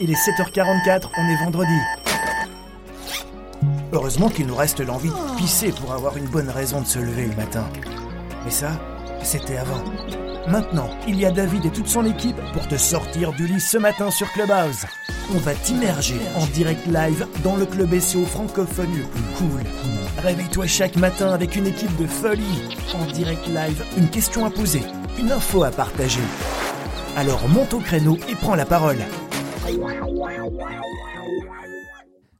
il est 7h44, on est vendredi. Heureusement qu'il nous reste l'envie de pisser pour avoir une bonne raison de se lever le matin. Mais ça, c'était avant. Maintenant, il y a David et toute son équipe pour te sortir du lit ce matin sur Clubhouse. On va t'immerger en direct live dans le club SEO francophone le plus cool. Réveille-toi chaque matin avec une équipe de folie. En direct live, une question à poser, une info à partager. Alors monte au créneau et prends la parole.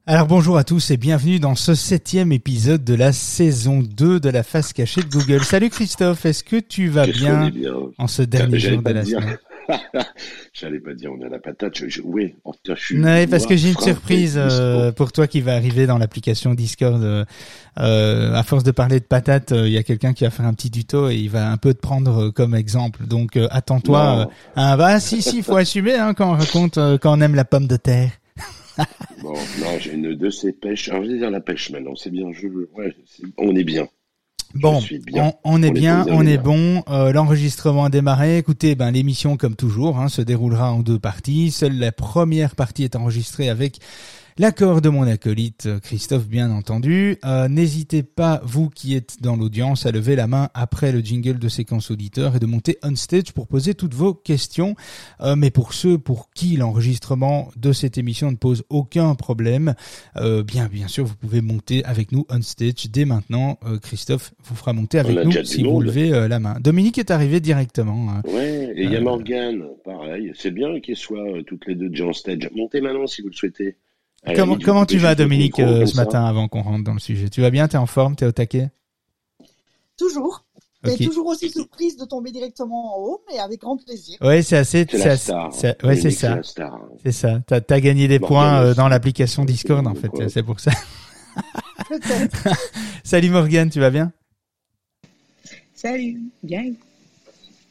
Alors bonjour à tous et bienvenue dans ce septième épisode de la saison 2 de la face cachée de Google. Salut Christophe, est-ce que tu vas bien, en ce dernier jour de la semaine? J'allais pas dire on a la patate. oui, en tout cas, je suis. Parce que j'ai une surprise euh, pour toi qui va arriver dans l'application Discord. Euh, euh à force de parler de patate, euh, il y a quelqu'un qui va faire un petit tuto et il va un peu te prendre comme exemple. Donc attends-toi. ah bah si si, faut assumer hein, quand on raconte quand on aime la pomme de terre. bon, non, j'ai une de ces pêches. Alors, je vais dire la pêche maintenant. C'est bien. Je, ouais, on est bien. Bon, on, est bien, on est bon. Euh, l'enregistrement a démarré. Écoutez, ben l'émission, comme toujours, hein, se déroulera en deux parties. Seule la première partie est enregistrée avec L'accord de mon acolyte Christophe, bien entendu. Euh, n'hésitez pas, vous qui êtes dans l'audience, à lever la main après le jingle de séquence auditeur et de monter on stage pour poser toutes vos questions. Euh, mais pour ceux pour qui l'enregistrement de cette émission ne pose aucun problème, euh, bien bien sûr, vous pouvez monter avec nous on stage dès maintenant. Christophe vous fera monter avec nous si vous levez la main. Dominique est arrivé directement. Hein. Ouais, et il y a Morgane, pareil. C'est bien qu'ils soient toutes les deux déjà on stage. Montez maintenant si vous le souhaitez. Comment, comment tu vas, Dominique, euh, ce matin, avant qu'on rentre dans le sujet? Tu vas bien? T'es en forme? T'es au taquet? Toujours. Okay. toujours aussi surprise de tomber directement en haut, mais avec grand plaisir. Oui, c'est assez. C'est ça. Ouais, c'est ça. C'est ça. T'as as gagné des points euh, dans l'application Discord, en fait. C'est pour ça. Salut Morgane, tu vas bien? Salut, bien.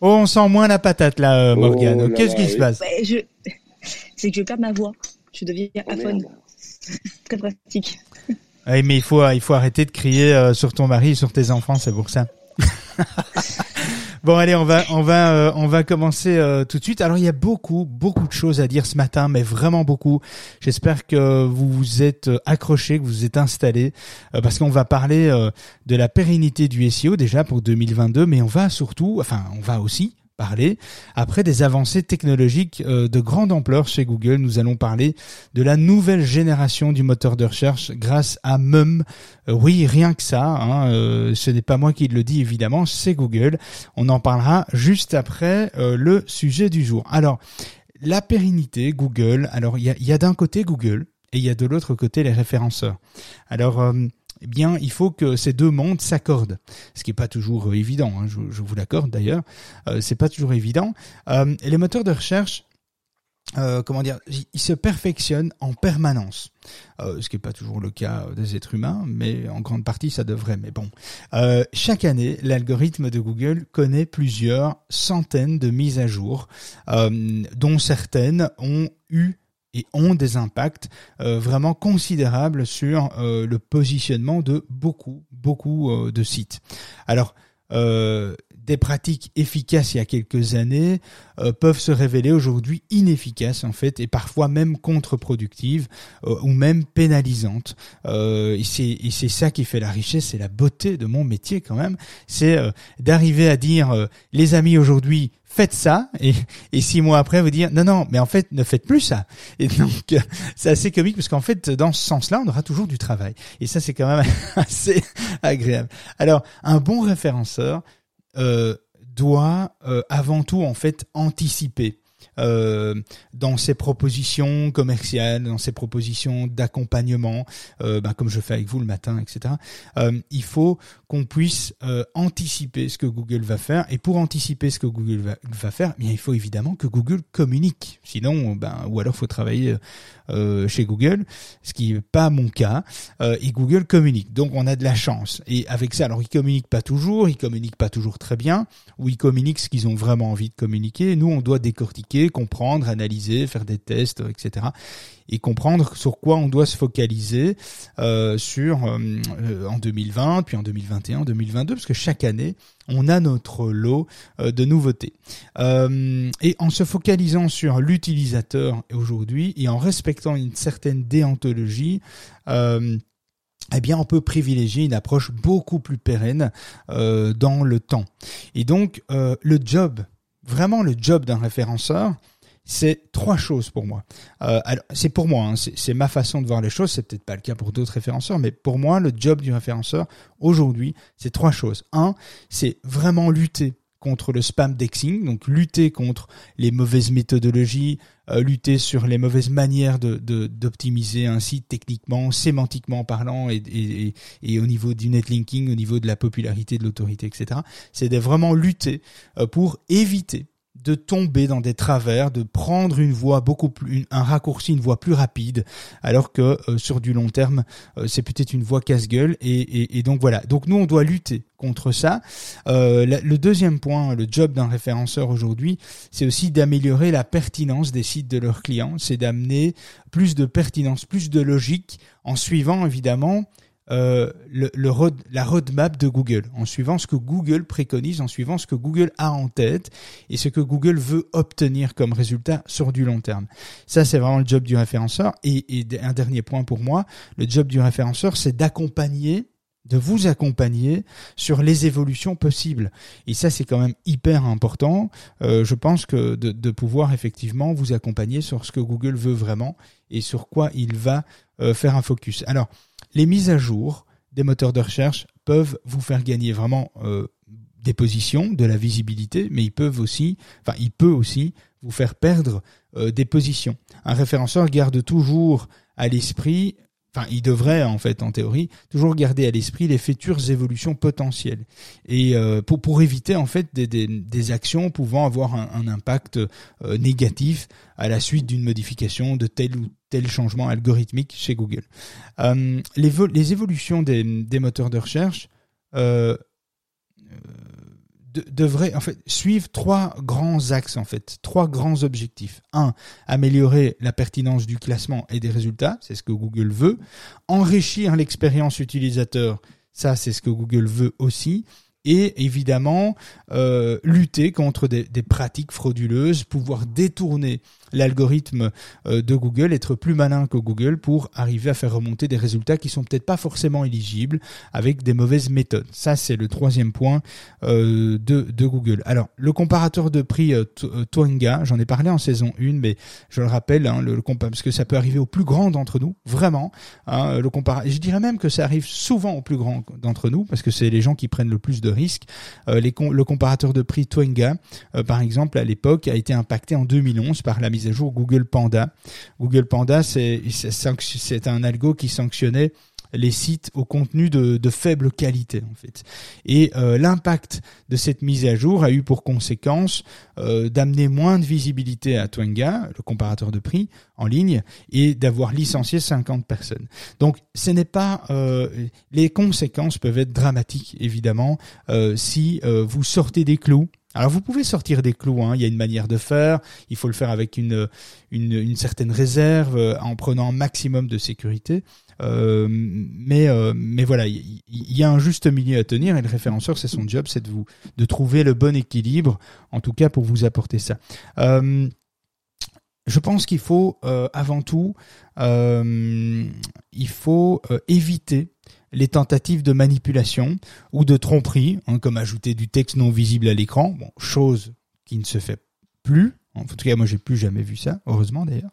Oh, on sent moins la patate là, euh, oh Morgane. Qu'est-ce qui se passe? Je... C'est que je perds ma voix. Je deviens oh, aphone. Très pratique. Oui, mais il faut, il faut arrêter de crier euh, sur ton mari et sur tes enfants, c'est pour ça. bon, allez, on va, on va, euh, on va commencer euh, tout de suite. Alors, il y a beaucoup, beaucoup de choses à dire ce matin, mais vraiment beaucoup. J'espère que vous vous êtes accrochés, que vous vous êtes installés, parce qu'on va parler de la pérennité du SEO déjà pour 2022, mais on va surtout, enfin, on va aussi parler. Après des avancées technologiques euh, de grande ampleur chez Google, nous allons parler de la nouvelle génération du moteur de recherche grâce à MUM. Euh, oui, rien que ça, hein, euh, ce n'est pas moi qui le dis évidemment, c'est Google. On en parlera juste après le sujet du jour. Alors, la pérennité, Google, alors il y a, y a d'un côté Google et il y a de l'autre côté les référenceurs. Alors, eh bien, il faut que ces deux mondes s'accordent, ce qui n'est pas toujours euh, évident. Hein, je, vous l'accorde d'ailleurs, euh, c'est pas toujours évident. Euh, et les moteurs de recherche, euh, comment dire, ils se perfectionnent en permanence, ce qui n'est pas toujours le cas des êtres humains, mais en grande partie ça devrait. Mais bon, chaque année, l'algorithme de Google connaît plusieurs centaines de mises à jour, dont certaines ont eu et ont des impacts euh, vraiment considérables sur euh, le positionnement de beaucoup, beaucoup euh, de sites. Alors, des pratiques efficaces il y a quelques années peuvent se révéler aujourd'hui inefficaces en fait et parfois même contre-productives ou même pénalisantes. et c'est ça qui fait la richesse, c'est la beauté de mon métier quand même, c'est d'arriver à dire les amis aujourd'hui faites ça et, et six mois après vous dire non non mais en fait ne faites plus ça. Et donc c'est assez comique parce qu'en fait dans ce sens-là on aura toujours du travail. Et ça c'est quand même assez agréable. Alors un bon référenceur euh, doit euh, avant tout en fait anticiper euh, dans ses propositions commerciales, dans ses propositions d'accompagnement, bah, comme je fais avec vous le matin, etc. Euh, il faut qu'on puisse anticiper ce que Google va faire. Et pour anticiper ce que Google va, va faire, eh bien, il faut évidemment que Google communique. Sinon, ben, ou alors faut travailler euh, chez Google, ce qui n'est pas mon cas. Euh, et Google communique. Donc on a de la chance. Et avec ça, alors ils communiquent pas toujours, ils communiquent pas toujours très bien, ou ils communiquent ce qu'ils ont vraiment envie de communiquer. Nous, on doit décortiquer comprendre, analyser, faire des tests, etc. Et comprendre sur quoi on doit se focaliser euh, sur euh, en 2020, puis en 2021, en 2022, parce que chaque année, on a notre lot de nouveautés. et en se focalisant sur l'utilisateur aujourd'hui et en respectant une certaine déontologie, eh bien, on peut privilégier une approche beaucoup plus pérenne euh, dans le temps. Et donc, euh, le job, vraiment le job d'un référenceur, c'est trois choses pour moi. Euh, c'est pour moi, hein, c'est ma façon de voir les choses. C'est peut-être pas le cas pour d'autres référenceurs, mais pour moi, le job du référenceur aujourd'hui, c'est trois choses. Un, c'est vraiment lutter contre le spam dexing, donc lutter contre les mauvaises méthodologies, euh, lutter sur les mauvaises manières de d'optimiser un site techniquement, sémantiquement parlant et, et, et, au niveau du netlinking, au niveau de la popularité de l'autorité, etc. C'est de vraiment lutter euh, pour éviter de tomber dans des travers, de prendre une voie beaucoup plus, un raccourci, une voie plus rapide, alors que euh, sur du long terme, euh, c'est peut-être une voie casse-gueule. Et, et, donc voilà. Donc nous, on doit lutter contre ça. Euh, le deuxième point, le job d'un référenceur aujourd'hui, c'est aussi d'améliorer la pertinence des sites de leurs clients. C'est d'amener plus de pertinence, plus de logique, en suivant évidemment euh, le, la roadmap de Google, en suivant ce que Google préconise, en suivant ce que Google a en tête et ce que Google veut obtenir comme résultat sur du long terme. Ça, c'est vraiment le job du référenceur. Et, et un dernier point pour moi, le job du référenceur, c'est d'accompagner de vous accompagner sur les évolutions possibles. Et ça, c'est quand même hyper important. Euh, je pense que de, de, pouvoir effectivement vous accompagner sur ce que Google veut vraiment et sur quoi il va euh, faire un focus. Alors, les mises à jour des moteurs de recherche peuvent vous faire gagner vraiment euh, des positions, de la visibilité, mais ils peuvent aussi, enfin, il peut aussi vous faire perdre euh, des positions. Un référenceur garde toujours à l'esprit enfin, il devrait en fait, en théorie, toujours garder à l'esprit les futures évolutions potentielles et euh, pour pour éviter en fait des, des, actions pouvant avoir un, impact euh, négatif à la suite d'une modification de tel ou tel changement algorithmique chez Google. Euh, les, les évolutions des, des moteurs de recherche de, devrait en fait suivre trois grands axes en fait, trois grands objectifs. Un, améliorer la pertinence du classement et des résultats, c'est ce que Google veut. Enrichir l'expérience utilisateur, ça c'est ce que Google veut aussi et évidemment euh, lutter contre des, pratiques frauduleuses, pouvoir détourner l'algorithme euh, de Google, être plus malin que Google pour arriver à faire remonter des résultats qui sont peut-être pas forcément éligibles avec des mauvaises méthodes. Ça, c'est le troisième point euh, de, de, Google. Alors, le comparateur de prix euh, Twanga, j'en ai parlé en saison 1, mais je le rappelle, hein, le, parce que ça peut arriver aux plus grands d'entre nous, vraiment. Hein, le je dirais même que ça arrive souvent aux plus grands d'entre nous, parce que c'est les gens qui prennent le plus de risques. Euh, le comparateur de prix Twanga, euh, par exemple, à l'époque, a été impacté en 2011 par la mise à jour Google Panda. Google Panda, c'est un algo qui sanctionnait les sites au contenu de, faible qualité en fait. Et euh, l'impact de cette mise à jour a eu pour conséquence euh, d'amener moins de visibilité à Twanga, le comparateur de prix en ligne, et d'avoir licencié 50 personnes. Donc ce n'est pas euh, les conséquences peuvent être dramatiques évidemment si vous sortez des clous alors vous pouvez sortir des clous, hein. il y a une manière de faire, il faut le faire avec une, une, une certaine réserve, en prenant un maximum de sécurité. Euh, mais euh, mais voilà, il y, a un juste milieu à tenir et le référenceur, c'est son job, c'est de vous de trouver le bon équilibre, en tout cas pour vous apporter ça. Euh, je pense qu'il faut avant tout, il faut éviter les tentatives de manipulation ou de tromperie, hein, comme ajouter du texte non visible à l'écran, chose qui ne se fait plus en tout cas, moi, j'ai plus jamais vu ça, heureusement d'ailleurs.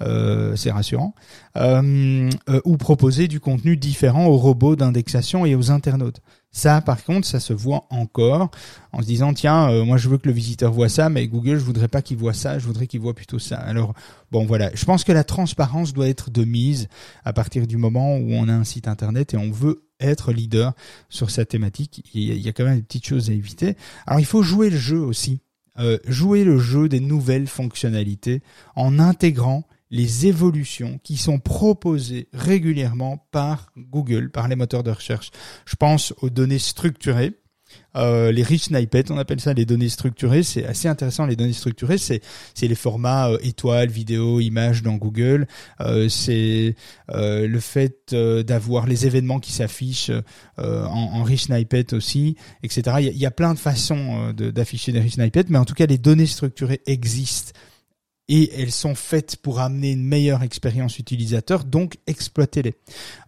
Euh, c'est rassurant. Euh, euh, ou proposer du contenu différent aux robots d'indexation et aux internautes. Ça, par contre, ça se voit encore en se disant tiens, euh, moi je veux que le visiteur voit ça, mais Google, je voudrais pas qu'il voit ça, je voudrais qu'il voit plutôt ça. Alors bon, voilà. Je pense que la transparence doit être de mise à partir du moment où on a un site internet et on veut être leader sur sa thématique. Il y a quand même des petites choses à éviter. Alors il faut jouer le jeu aussi euh, jouer le jeu des nouvelles fonctionnalités en intégrant les évolutions qui sont proposées régulièrement par Google, par les moteurs de recherche. Je pense aux données structurées. Euh, les rich snippets, on appelle ça les données structurées. C'est assez intéressant. Les données structurées, c'est c'est les formats euh, étoiles, vidéo, images dans Google. Euh, c'est le fait d'avoir les événements qui s'affichent en, rich snippet aussi, etc. Il y a, il y a plein de façons d'afficher des rich snippets, mais en tout cas, les données structurées existent et elles sont faites pour amener une meilleure expérience utilisateur, donc exploitez-les.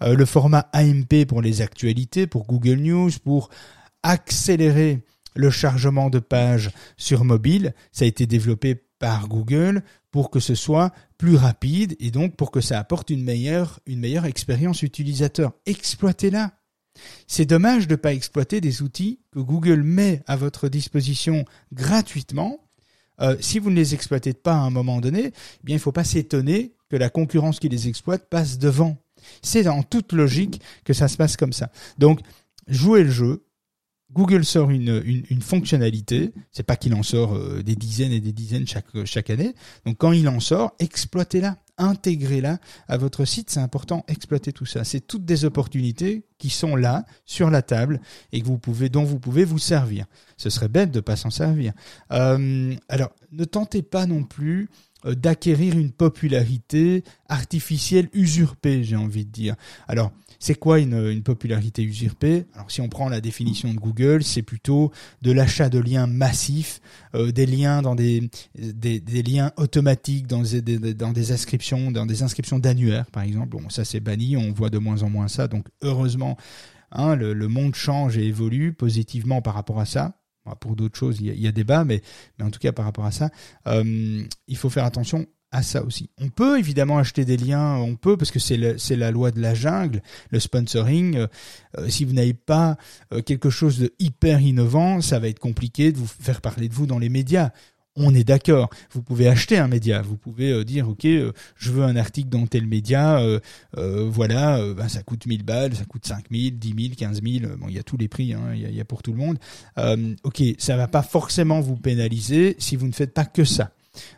Euh, le format AMP pour les actualités, pour Google News, pour accélérer le chargement de pages sur mobile, ça a été développé par Google pour que ce soit plus rapide et donc pour que ça apporte une meilleure, une meilleure expérience utilisateur. Exploitez-la. C'est dommage de ne pas exploiter des outils que Google met à votre disposition gratuitement. Euh, si vous ne les exploitez pas à un moment donné, eh bien il ne faut pas s'étonner que la concurrence qui les exploite passe devant. C'est en toute logique que ça se passe comme ça. Donc, jouez le jeu, Google sort une, une, une fonctionnalité, c'est pas qu'il en sort euh, des dizaines et des dizaines chaque, chaque année, donc quand il en sort, exploitez-la, intégrez-la à votre site, c'est important, exploitez tout ça. C'est toutes des opportunités qui sont là, sur la table, et vous pouvez, dont vous pouvez vous servir. Ce serait bête de pas s'en servir. Euh, alors, ne tentez pas non plus d'acquérir une popularité artificielle usurpée, j'ai envie de dire. Alors, c'est quoi une, une, popularité usurpée? Alors si on prend la définition de Google, c'est plutôt de l'achat de liens massifs, euh, des liens dans des, des, des, liens automatiques dans des, dans des inscriptions, dans des inscriptions d'annuaires par exemple. Bon, ça c'est banni, on voit de moins en moins ça. Donc heureusement, hein, le, le monde change et évolue positivement par rapport à ça pour d'autres choses, il y, a, débat, mais, en tout cas par rapport à ça, euh, il faut faire attention à ça aussi. On peut évidemment acheter des liens, on peut parce que c'est la loi de la jungle, le sponsoring. Euh, euh, si vous n'avez pas euh, quelque chose de hyper innovant, ça va être compliqué de vous faire parler de vous dans les médias. On est d'accord. Vous pouvez acheter un média. Vous pouvez dire, ok, je veux un article dans tel média. voilà, ben, ça coûte 1000 balles, ça coûte 5000, 10 000, 15 000. Bon, il y a tous les prix. Hein, il y, a, pour tout le monde. ok, ça va pas forcément vous pénaliser si vous ne faites pas que ça.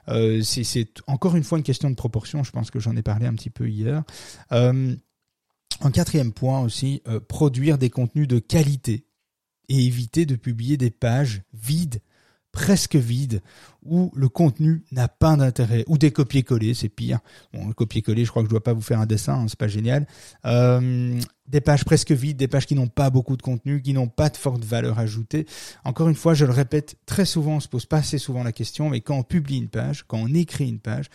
Euh, c'est encore une fois une question de proportion. Je pense que j'en ai parlé un petit peu hier. Euh, en quatrième point aussi, euh, produire des contenus de qualité et éviter de publier des pages vides, presque vides, où le contenu n'a pas d'intérêt, ou des copier-coller, c'est pire. Bon, le copier-coller, je crois que je dois pas vous faire un dessin, hein, c'est pas génial. Euh, des pages presque vides, des pages qui n'ont pas beaucoup de contenu, qui n'ont pas de forte valeur ajoutée. Encore une fois, je le répète, très souvent, on se pose pas assez souvent la question, mais quand on publie une page, quand on écrit une page,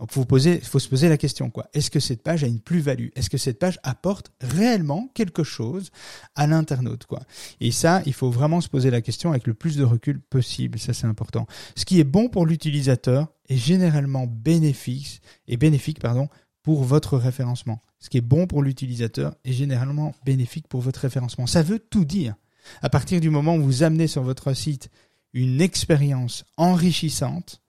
il faut, faut se poser la question, quoi. Est-ce que cette page a une plus-value? Est-ce que cette page apporte réellement quelque chose à l'internaute, quoi? Et ça, il faut vraiment se poser la question avec le plus de recul possible. Ça, c'est important. Ce qui est bon pour l'utilisateur est généralement bénéfique, et bénéfique, pardon, pour votre référencement. Ce qui est bon pour l'utilisateur est généralement bénéfique pour votre référencement. Ça veut tout dire. À partir du moment où vous amenez sur votre site une expérience enrichissante,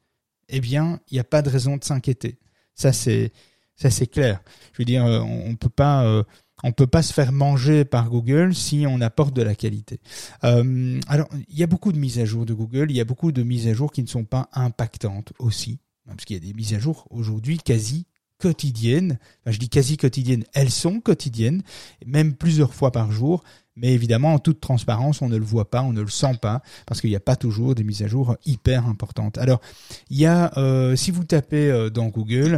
eh bien, il n'y a pas de raison de s'inquiéter. Ça, c'est, ça, c'est clair. Je veux dire, on, peut pas, euh, on peut pas se faire manger par Google si on apporte de la qualité. Euh, alors, il y a beaucoup de mises à jour de Google. Il y a beaucoup de mises à jour qui ne sont pas impactantes aussi, parce qu'il y a des mises à jour aujourd'hui quasi quotidiennes. Je dis quasi quotidiennes. Elles sont quotidiennes, même plusieurs fois par jour. Mais évidemment, en toute transparence, on ne le voit pas, on ne le sent pas, parce qu'il n'y a pas toujours des mises à jour hyper importantes. Alors, il y a, euh, si vous tapez euh, dans Google,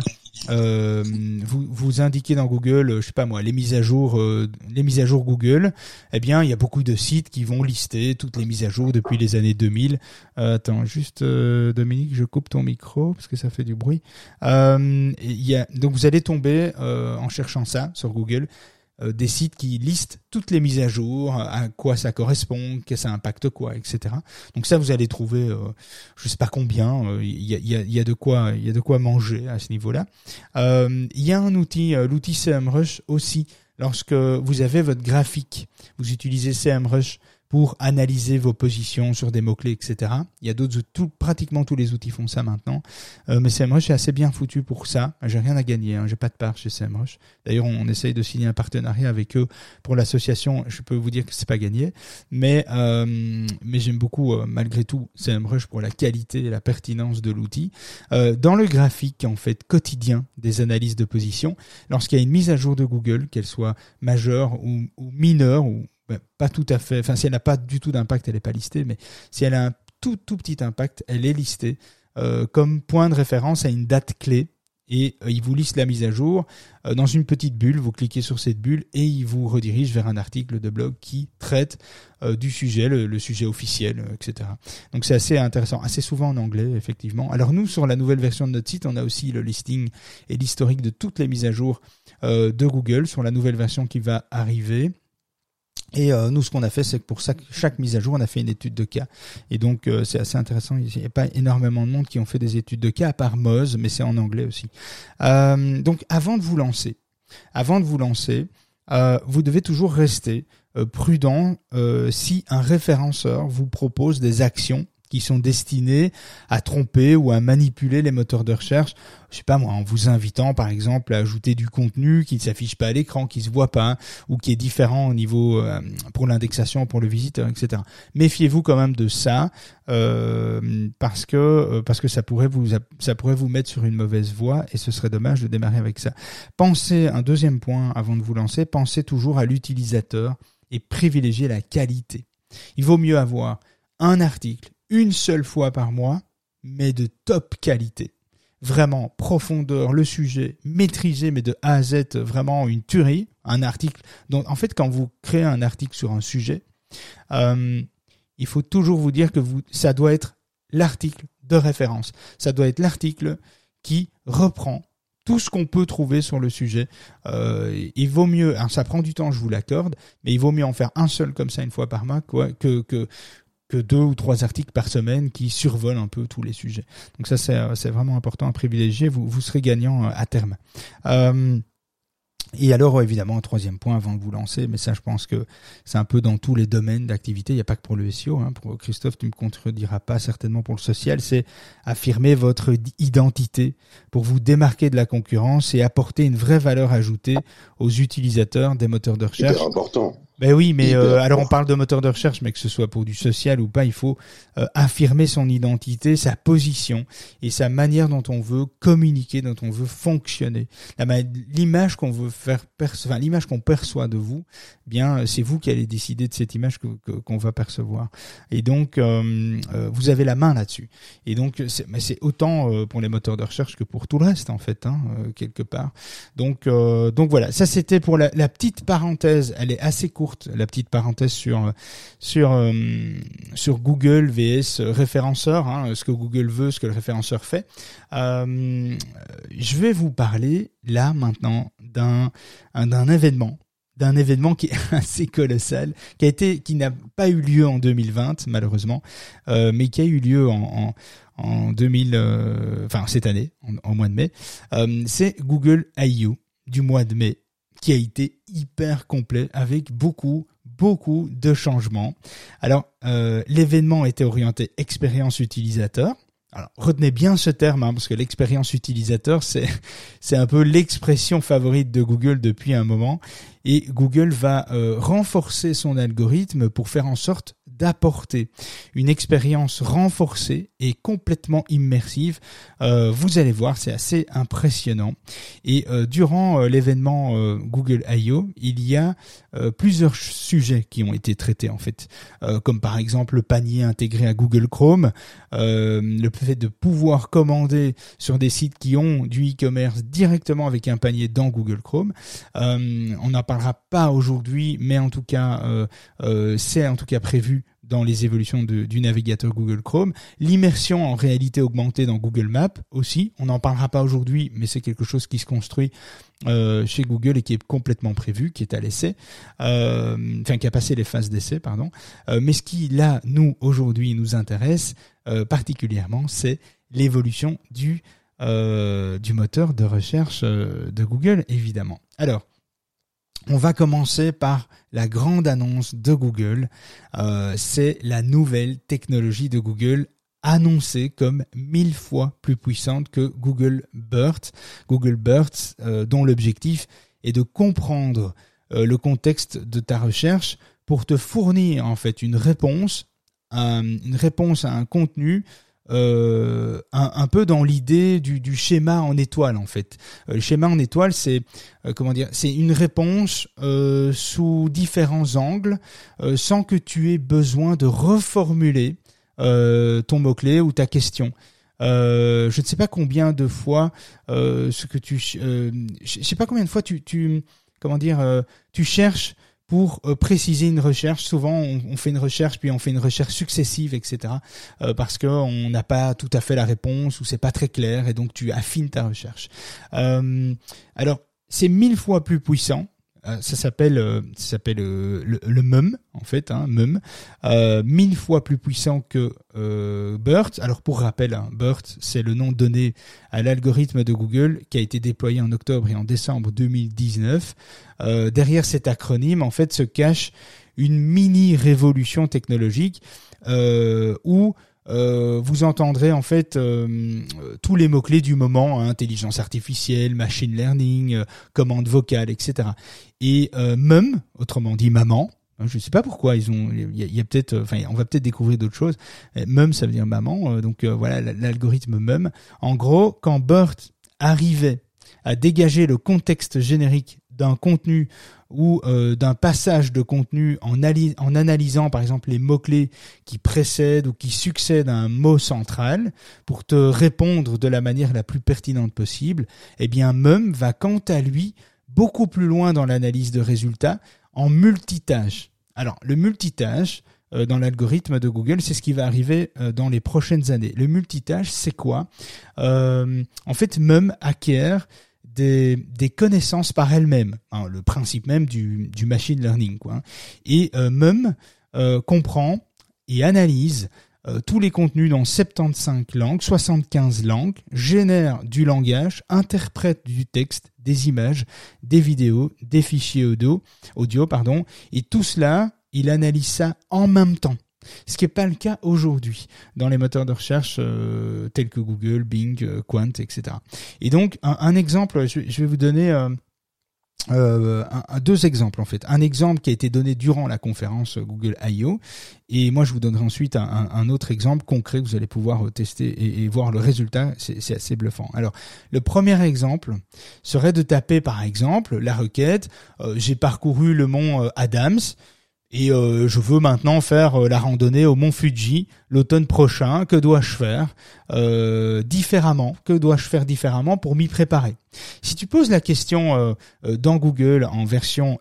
euh, vous, vous indiquez dans Google, je sais pas moi, les mises à jour, euh, les mises à jour Google, eh bien, il y a beaucoup de sites qui vont lister toutes les mises à jour depuis les années 2000. Euh, attends, juste Dominique, je coupe ton micro parce que ça fait du bruit. il y donc vous allez tomber en cherchant ça sur Google euh, des sites qui listent toutes les mises à jour, à quoi ça correspond, que ça impacte quoi, etc. Donc ça, vous allez trouver, euh, je sais pas combien, euh, il y, a, y, y, a, de quoi, il y a de quoi manger à ce niveau-là. Il y a un outil, l'outil CMrush aussi. Lorsque vous avez votre graphique, vous utilisez CMrush pour analyser vos positions sur des mots-clés, etc. Il y a d'autres, tout, pratiquement tous les outils font ça maintenant. Euh, mais SEMrush est assez bien foutu pour ça. J'ai rien à gagner, hein. j'ai pas de part chez SEMrush. D'ailleurs, on, essaye de signer un partenariat avec eux pour l'association. Je peux vous dire que c'est pas gagné, mais euh, mais j'aime beaucoup euh, malgré tout SEMrush pour la qualité et la pertinence de l'outil. Euh, dans le graphique en fait quotidien des analyses de position, lorsqu'il y a une mise à jour de Google, qu'elle soit majeure ou, ou mineure ou pas tout à fait, enfin si elle n'a pas du tout d'impact, elle n'est pas listée, mais si elle a un tout tout petit impact, elle est listée euh, comme point de référence à une date clé et euh, il vous liste la mise à jour euh, dans une petite bulle. Vous cliquez sur cette bulle et il vous redirige vers un article de blog qui traite du sujet, le, sujet officiel, etc. Donc c'est assez intéressant, assez souvent en anglais effectivement. Alors nous sur la nouvelle version de notre site, on a aussi le listing et l'historique de toutes les mises à jour de Google sur la nouvelle version qui va arriver. Et euh, nous, ce qu'on a fait, c'est que pour chaque, mise à jour, on a fait une étude de cas. Et donc, euh, c'est assez intéressant. Il n'y a pas énormément de monde qui ont fait des études de cas, à part Moz, mais c'est en anglais aussi. Euh, donc, avant de vous lancer, avant de vous lancer, vous devez toujours rester prudent si un référenceur vous propose des actions qui sont destinés à tromper ou à manipuler les moteurs de recherche. Je sais pas moi, en vous invitant par exemple à ajouter du contenu qui ne s'affiche pas à l'écran, qui se voit pas, ou qui est différent au niveau euh, pour l'indexation, pour le visiteur, etc. Méfiez-vous quand même de ça euh, parce que euh, parce que ça pourrait vous ça pourrait vous mettre sur une mauvaise voie et ce serait dommage de démarrer avec ça. Pensez un deuxième point avant de vous lancer, pensez toujours à l'utilisateur et privilégiez la qualité. Il vaut mieux avoir un article, une seule fois par mois, mais de top qualité. Vraiment, profondeur, le sujet, maîtrisé, mais de A à Z, vraiment une tuerie, un article. Donc, en fait, quand vous créez un article sur un sujet, euh, il faut toujours vous dire que vous, ça doit être l'article de référence. Ça doit être l'article qui reprend tout ce qu'on peut trouver sur le sujet. Euh, il vaut mieux, ça prend du temps, je vous l'accorde, mais il vaut mieux en faire un seul comme ça une fois par mois que, que deux ou trois articles par semaine qui survolent un peu tous les sujets. Donc ça, c'est, euh, vraiment important à privilégier. Vous, vous serez gagnant euh, à terme. Euh, et alors, évidemment, un troisième point avant de vous lancer, mais ça, je pense que c'est un peu dans tous les domaines d'activité. Il n'y a pas que pour le SEO. Hein. Pour Christophe, tu me contrediras pas certainement pour le social. C'est affirmer votre identité pour vous démarquer de la concurrence et apporter une vraie valeur ajoutée aux utilisateurs des moteurs de recherche. C'est important. Ben oui, mais euh, alors on parle de moteur de recherche, mais que ce soit pour du social ou pas, il faut euh, affirmer son identité, sa position et sa manière dont on veut communiquer, dont on veut fonctionner. L'image qu'on veut faire, enfin l'image qu'on perçoit de vous, eh bien c'est vous qui allez décider de cette image que qu'on va percevoir. Et donc euh, vous avez la main là-dessus. Et donc c'est, mais c'est autant pour les moteurs de recherche que pour tout le reste en fait, hein, quelque part. Donc donc voilà, ça c'était pour la, la petite parenthèse. Elle est assez courte la petite parenthèse sur sur euh, sur Google vs référenceur, hein, ce que Google veut, ce que le référenceur fait. Euh, je vais vous parler là maintenant d'un d'un événement d'un événement qui est assez colossal, qui a été, qui n'a pas eu lieu en 2020 malheureusement, euh, mais qui a eu lieu en, en, en 2000, enfin cette année, en, mois de mai. c'est Google I.O. du mois de mai qui a été hyper complet avec beaucoup beaucoup de changements. Alors, euh, l'événement était orienté expérience utilisateur. Alors, retenez bien ce terme, hein, parce que l'expérience utilisateur, c'est, c'est un peu l'expression favorite de Google depuis un moment. Et Google va euh, renforcer son algorithme pour faire en sorte d'apporter une expérience renforcée et complètement immersive. Euh, vous allez voir, c'est assez impressionnant. Et euh, durant l'événement Google I.O., il y a plusieurs sujets qui ont été traités en fait, comme par exemple le panier intégré à Google Chrome, le fait de pouvoir commander sur des sites qui ont du e-commerce directement avec un panier dans Google Chrome. on n'en pas aujourd'hui, mais en tout cas, c'est en tout cas prévu dans les évolutions du navigateur Google Chrome, l'immersion en réalité augmentée dans Google Maps aussi, on n'en parlera pas aujourd'hui, mais c'est quelque chose qui se construit euh, chez Google et qui est complètement prévu, qui est à l'essai, euh, enfin qui a passé les phases d'essai, pardon. Euh, mais ce qui là, nous aujourd'hui, nous intéresse particulièrement, c'est l'évolution du moteur de recherche de Google, évidemment. Alors, on va commencer par la grande annonce de Google. Euh, c'est la nouvelle technologie de Google annoncée comme mille fois plus puissante que Google BERT. Google BERT, euh, dont l'objectif est de comprendre euh, le contexte de ta recherche pour te fournir en fait une réponse, une réponse à un contenu euh, un, peu dans l'idée du, schéma en étoile en fait. Euh, le schéma en étoile, c'est euh, comment dire, c'est une réponse sous différents angles, sans que tu aies besoin de reformuler ton mot clé ou ta question. je ne sais pas combien de fois ce que tu, je sais pas combien de fois tu, tu comment dire, tu cherches pour euh, préciser une recherche. Souvent, on, fait une recherche, puis on fait une recherche successive, etc. Euh, parce qu'on n'a pas tout à fait la réponse ou c'est pas très clair, et donc tu affines ta recherche. Euh, alors, c'est mille fois plus puissant ça s'appelle euh, ça s'appelle euh, le, le, MUM en fait hein, MUM. Mille fois plus puissant que BERT alors pour rappel hein, BERT c'est le nom donné à l'algorithme de Google qui a été déployé en octobre et en décembre 2019 derrière cet acronyme en fait se cache une mini révolution technologique où euh, vous entendrez en fait euh, tous les mots-clés du moment, hein, intelligence artificielle, machine learning, euh, commande vocale, etc. Et mum, autrement dit maman, hein, je ne sais pas pourquoi ils ont, il y a, peut-être, enfin, on va peut-être découvrir d'autres choses. Mum, ça veut dire maman, donc voilà l'algorithme mum. En gros, quand Bert arrivait à dégager le contexte générique d'un contenu ou euh, d'un passage de contenu en, analysant par exemple les mots-clés qui précèdent ou qui succèdent à un mot central pour te répondre de la manière la plus pertinente possible, eh bien Mum va quant à lui beaucoup plus loin dans l'analyse de résultats en multitâche. Alors le multitâche, euh, dans l'algorithme de Google, c'est ce qui va arriver euh, dans les prochaines années. Le multitâche, c'est quoi? En fait, Mum acquiert des, connaissances par elles-mêmes, hein, le principe même du, machine learning. Quoi. Et euh, MUM euh, comprend et analyse euh, tous les contenus dans 75 langues, 75 langues, génère du langage, interprète du texte, des images, des vidéos, des fichiers audio, audio pardon, et tout cela, il analyse ça en même temps. Ce qui n'est pas le cas aujourd'hui dans les moteurs de recherche euh, tels que Google, Bing, euh, Quant, etc. Et donc, un, exemple, je, vais vous donner euh, deux exemples en fait. Un exemple qui a été donné durant la conférence Google I.O. Et moi, je vous donnerai ensuite un, autre exemple concret que vous allez pouvoir tester et, voir le résultat. C'est assez bluffant. Alors, le premier exemple serait de taper par exemple la requête j'ai parcouru le mont Adams et euh, je veux maintenant faire euh, la randonnée au mont Fuji l'automne prochain. Que dois-je faire euh, différemment? Que dois-je faire différemment pour m'y préparer? Si tu poses la question dans Google en version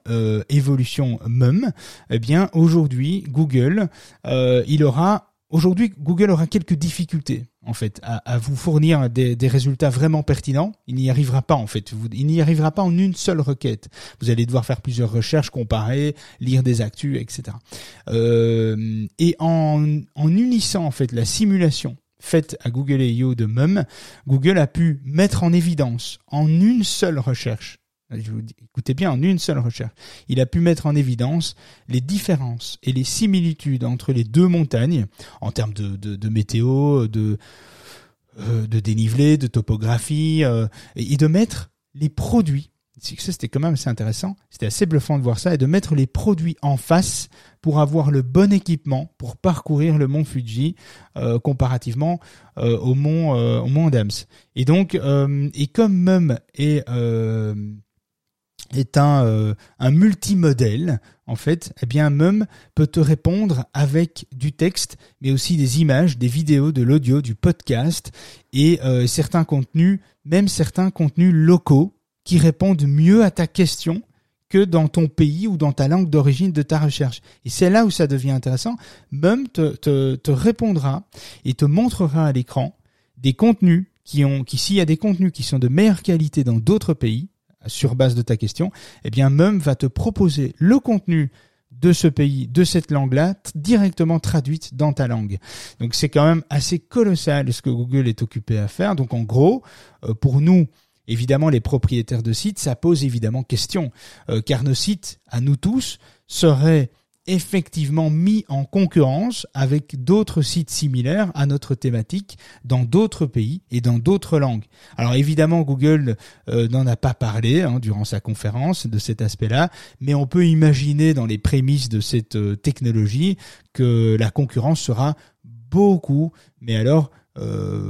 évolution MUM, eh bien aujourd'hui Google, il aura aujourd'hui Google aura quelques difficultés en fait, à, vous fournir des, résultats vraiment pertinents, il n'y arrivera pas en fait. il n'y arrivera pas en une seule requête. Vous allez devoir faire plusieurs recherches, comparer, lire des actus, etc. Euh, et en, en unissant en fait la simulation faite à Google I.O. de MUM, Google a pu mettre en évidence en une seule recherche je vous dis, écoutez bien, en une seule recherche, il a pu mettre en évidence les différences et les similitudes entre les deux montagnes en termes de, de, météo, de, euh, de dénivelé, de topographie, euh, et de mettre les produits. C'était quand même assez intéressant. C'était assez bluffant de voir ça et de mettre les produits en face pour avoir le bon équipement pour parcourir le mont Fuji euh, comparativement au mont au mont Adams. Et donc et comme même est est un, euh, un multimodèle, en fait, eh bien, Mum peut te répondre avec du texte, mais aussi des images, des vidéos, de l'audio, du podcast et euh, certains contenus, même certains contenus locaux qui répondent mieux à ta question que dans ton pays ou dans ta langue d'origine de ta recherche. Et c'est là où ça devient intéressant. Mum te, te, te répondra et te montrera à l'écran des contenus qui ont, qui s'il y a des contenus qui sont de meilleure qualité dans d'autres pays, sur base de ta question, eh bien Mum va te proposer le contenu de ce pays, de cette langue-là, directement traduite dans ta langue. Donc c'est quand même assez colossal ce que Google est occupé à faire. Donc en gros, euh, pour nous, évidemment les propriétaires de sites, ça pose évidemment question, euh, car nos sites, à nous tous, seraient effectivement mis en concurrence avec d'autres sites similaires à notre thématique dans d'autres pays et dans d'autres langues. Alors évidemment, Google euh, n'en a pas parlé hein, durant sa conférence de cet aspect-là, mais on peut imaginer dans les prémices de cette euh, technologie que la concurrence sera beaucoup, mais alors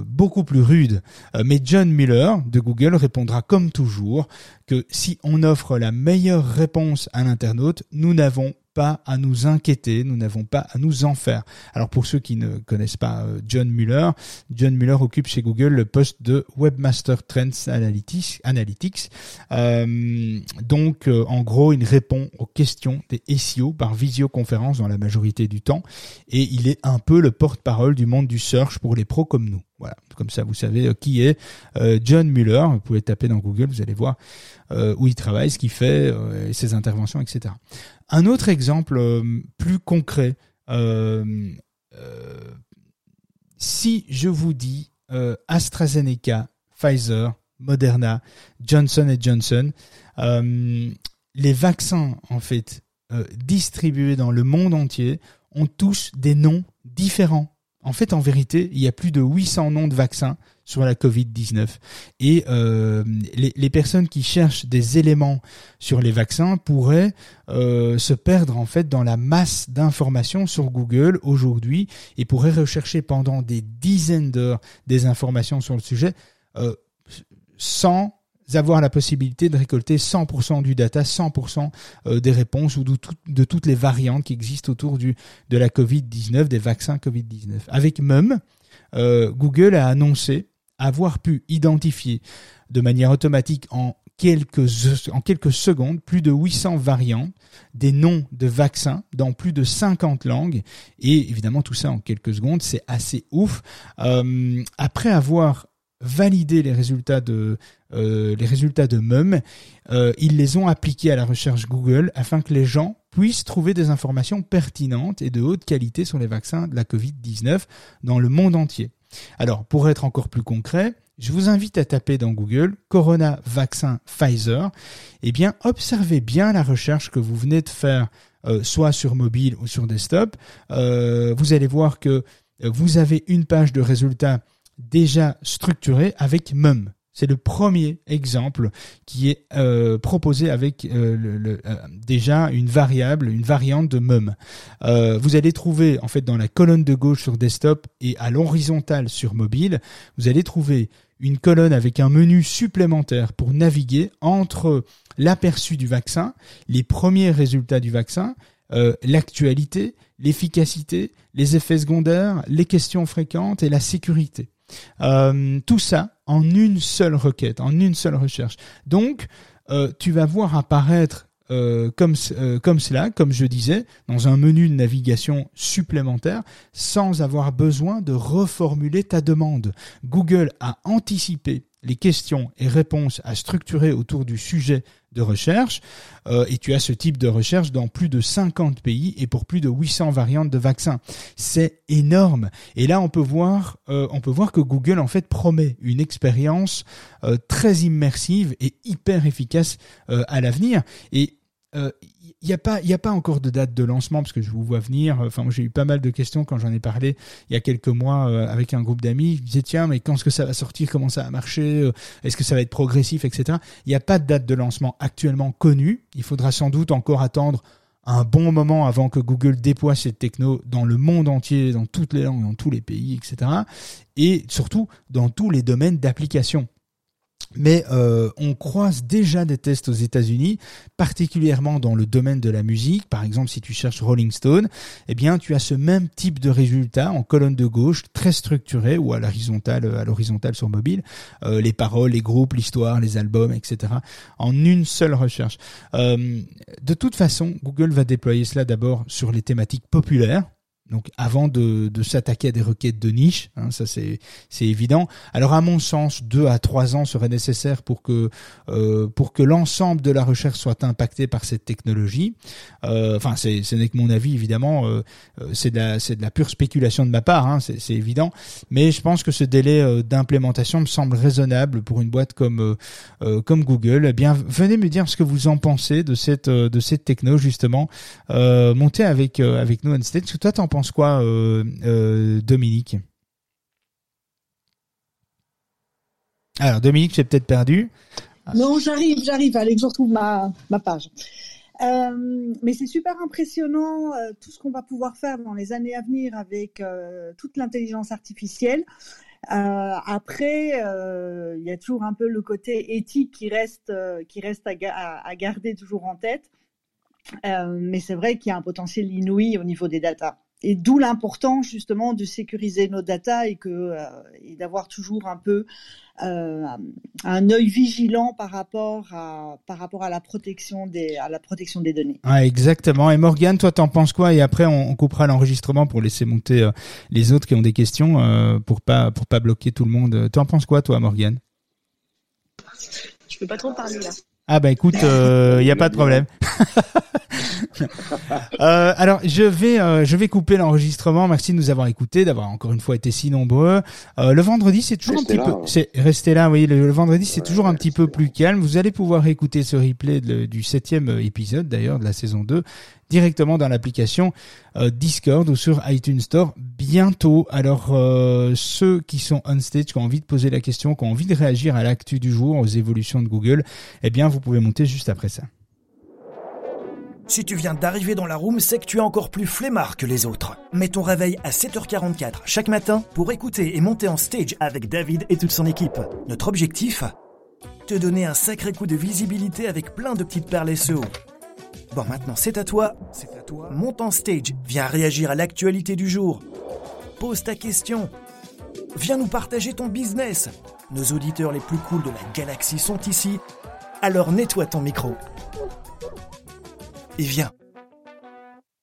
beaucoup plus rude. mais John Mueller de Google répondra comme toujours que si on offre la meilleure réponse à l'internaute, nous n'avons pas à nous inquiéter, nous n'avons pas à nous en faire. Alors pour ceux qui ne connaissent pas euh, John Mueller, John Mueller occupe chez Google le poste de Webmaster Trends Analytics. Euh, donc euh, en gros, il répond aux questions des SEO par visioconférence dans la majorité du temps et il est un peu le porte-parole du monde du search pour les pros comme nous. Voilà, comme ça vous savez qui est John Mueller. Vous pouvez taper dans Google, vous allez voir où il travaille, ce qu'il fait, ses interventions, etc. Un autre exemple euh, plus concret, euh, euh, si je vous dis AstraZeneca, Pfizer, Moderna, Johnson Johnson, les vaccins en fait distribués dans le monde entier ont tous des noms différents. En fait, en vérité, il y a plus de 800 noms de vaccins sur la Covid-19. Et euh, les, personnes qui cherchent des éléments sur les vaccins pourraient euh, se perdre en fait dans la masse d'informations sur Google aujourd'hui et pourraient rechercher pendant des dizaines d'heures des informations sur le sujet euh, sans avoir la possibilité de récolter 100% du data, 100% euh, des réponses ou de, toutes les variantes qui existent autour de la Covid-19, des vaccins Covid-19. Avec MEM, euh, Google a annoncé avoir pu identifier de manière automatique en quelques, en quelques secondes plus de 800 variants, des noms de vaccins dans plus de 50 langues, et évidemment tout ça en quelques secondes, c'est assez ouf. Euh, après avoir validé les résultats de euh, les résultats de MEM, euh, ils les ont appliqués à la recherche Google afin que les gens puissent trouver des informations pertinentes et de haute qualité sur les vaccins de la Covid-19 dans le monde entier. Alors, pour être encore plus concret, je vous invite à taper dans Google Corona vaccin Pfizer. Eh bien, observez bien la recherche que vous venez de faire, euh, soit sur mobile ou sur desktop. Euh, vous allez voir que vous avez une page de résultats déjà structurée avec MUM. C'est le premier exemple qui est euh, proposé avec euh, euh, déjà une variable, une variante de mum. vous allez trouver en fait dans la colonne de gauche sur desktop et à l'horizontale sur mobile, vous allez trouver une colonne avec un menu supplémentaire pour naviguer entre l'aperçu du vaccin, les premiers résultats du vaccin, l'actualité, l'efficacité, les effets secondaires, les questions fréquentes et la sécurité. Euh, tout ça en une seule requête, en une seule recherche. Donc, euh, tu vas voir apparaître euh, comme, comme cela, comme je disais, dans un menu de navigation supplémentaire, sans avoir besoin de reformuler ta demande. Google a anticipé les questions et réponses à structurer autour du sujet de recherche. Euh, et tu as ce type de recherche dans plus de 50 pays et pour plus de 800 variantes de vaccins. C'est énorme. Et là, on peut voir, euh, que Google en fait promet une expérience euh, très immersive et hyper efficace à l'avenir. Et il n'y a pas, encore de date de lancement parce que je vous vois venir. Enfin, j'ai eu pas mal de questions quand j'en ai parlé il y a quelques mois euh, avec un groupe d'amis. Je disais tiens, mais quand est-ce que ça va sortir? Comment ça va marcher euh, Est-ce que ça va être progressif, etc. Il n'y a pas de date de lancement actuellement connue. Il faudra sans doute encore attendre un bon moment avant que Google déploie cette techno dans le monde entier, dans toutes les langues, dans tous les pays, etc. Et surtout dans tous les domaines d'application mais euh, on croise déjà des tests aux États-Unis, particulièrement dans le domaine de la musique. Par exemple, si tu cherches Rolling Stone, eh bien, tu as ce même type de résultat en colonne de gauche, très structuré, ou à l'horizontale, à l'horizontale sur mobile, euh, les paroles, les groupes, l'histoire, les albums, etc. En une seule recherche. Euh, de toute façon, Google va déployer cela d'abord sur les thématiques populaires donc avant de, de s'attaquer à des requêtes de niche, hein, ça c'est c'est évident. Alors à mon sens, deux à trois ans seraient nécessaires pour que euh, pour que l'ensemble de la recherche soit impacté par cette technologie. Euh, enfin, c'est ce n'est que mon avis évidemment. Euh, euh, c'est de la c'est de la pure spéculation de ma part, hein, c'est évident. Mais je pense que ce délai euh, d'implémentation me semble raisonnable pour une boîte comme comme Google. Eh bien, venez me dire ce que vous en pensez de cette de cette techno justement montée avec avec nous Instead. Ce que toi quoi, euh, euh, Dominique? Alors, Dominique, j'ai peut-être perdu. Non, j'arrive, j'arrive. Allez, que je retrouve ma, page. Euh, mais c'est super impressionnant tout ce qu'on va pouvoir faire dans les années à venir avec toute l'intelligence artificielle. Après, il y a toujours un peu le côté éthique qui reste, qui reste à, à, garder toujours en tête. mais c'est vrai qu'il y a un potentiel inouï au niveau des datas. Et d'où l'importance justement de sécuriser nos datas et que et d'avoir toujours un peu euh, un œil vigilant par rapport à par rapport à la protection des à la protection des données. Ah, exactement. Et Morgane, toi, t'en penses quoi? Et après, on, coupera l'enregistrement pour laisser monter euh, les autres qui ont des questions euh, pour pas pour pas bloquer tout le monde. T'en penses quoi, toi, Morgane? Je peux pas trop parler là. Ah bah écoute, il euh, y a pas de problème. euh, alors je vais euh, je vais couper l'enregistrement. Merci de nous avoir écoutés, d'avoir encore une fois été si nombreux. Euh, le vendredi c'est toujours un petit peu, hein. c'est restez là. Oui, le, vendredi c'est toujours un petit peu plus calme. Vous allez pouvoir écouter ce replay du septième épisode d'ailleurs de la saison 2 directement dans l'application euh, Discord ou sur iTunes Store bientôt. Alors euh, ceux qui sont on stage, qui ont envie de poser la question, qui ont envie de réagir à l'actu du jour, aux évolutions de Google, eh bien vous pouvez monter juste après ça. Si tu viens d'arriver dans la room, c'est que tu es encore plus flemmard que les autres. Mets ton réveil à 7h44 chaque matin pour écouter et monter en stage avec David et toute son équipe. Notre objectif? Te donner un sacré coup de visibilité avec plein de petites perles SEO. Bon, maintenant, c'est à toi. Monte en stage. Viens réagir à l'actualité du jour. Pose ta question. Viens nous partager ton business. Nos auditeurs les plus cools de la galaxie sont ici. Alors nettoie ton micro. Et viens.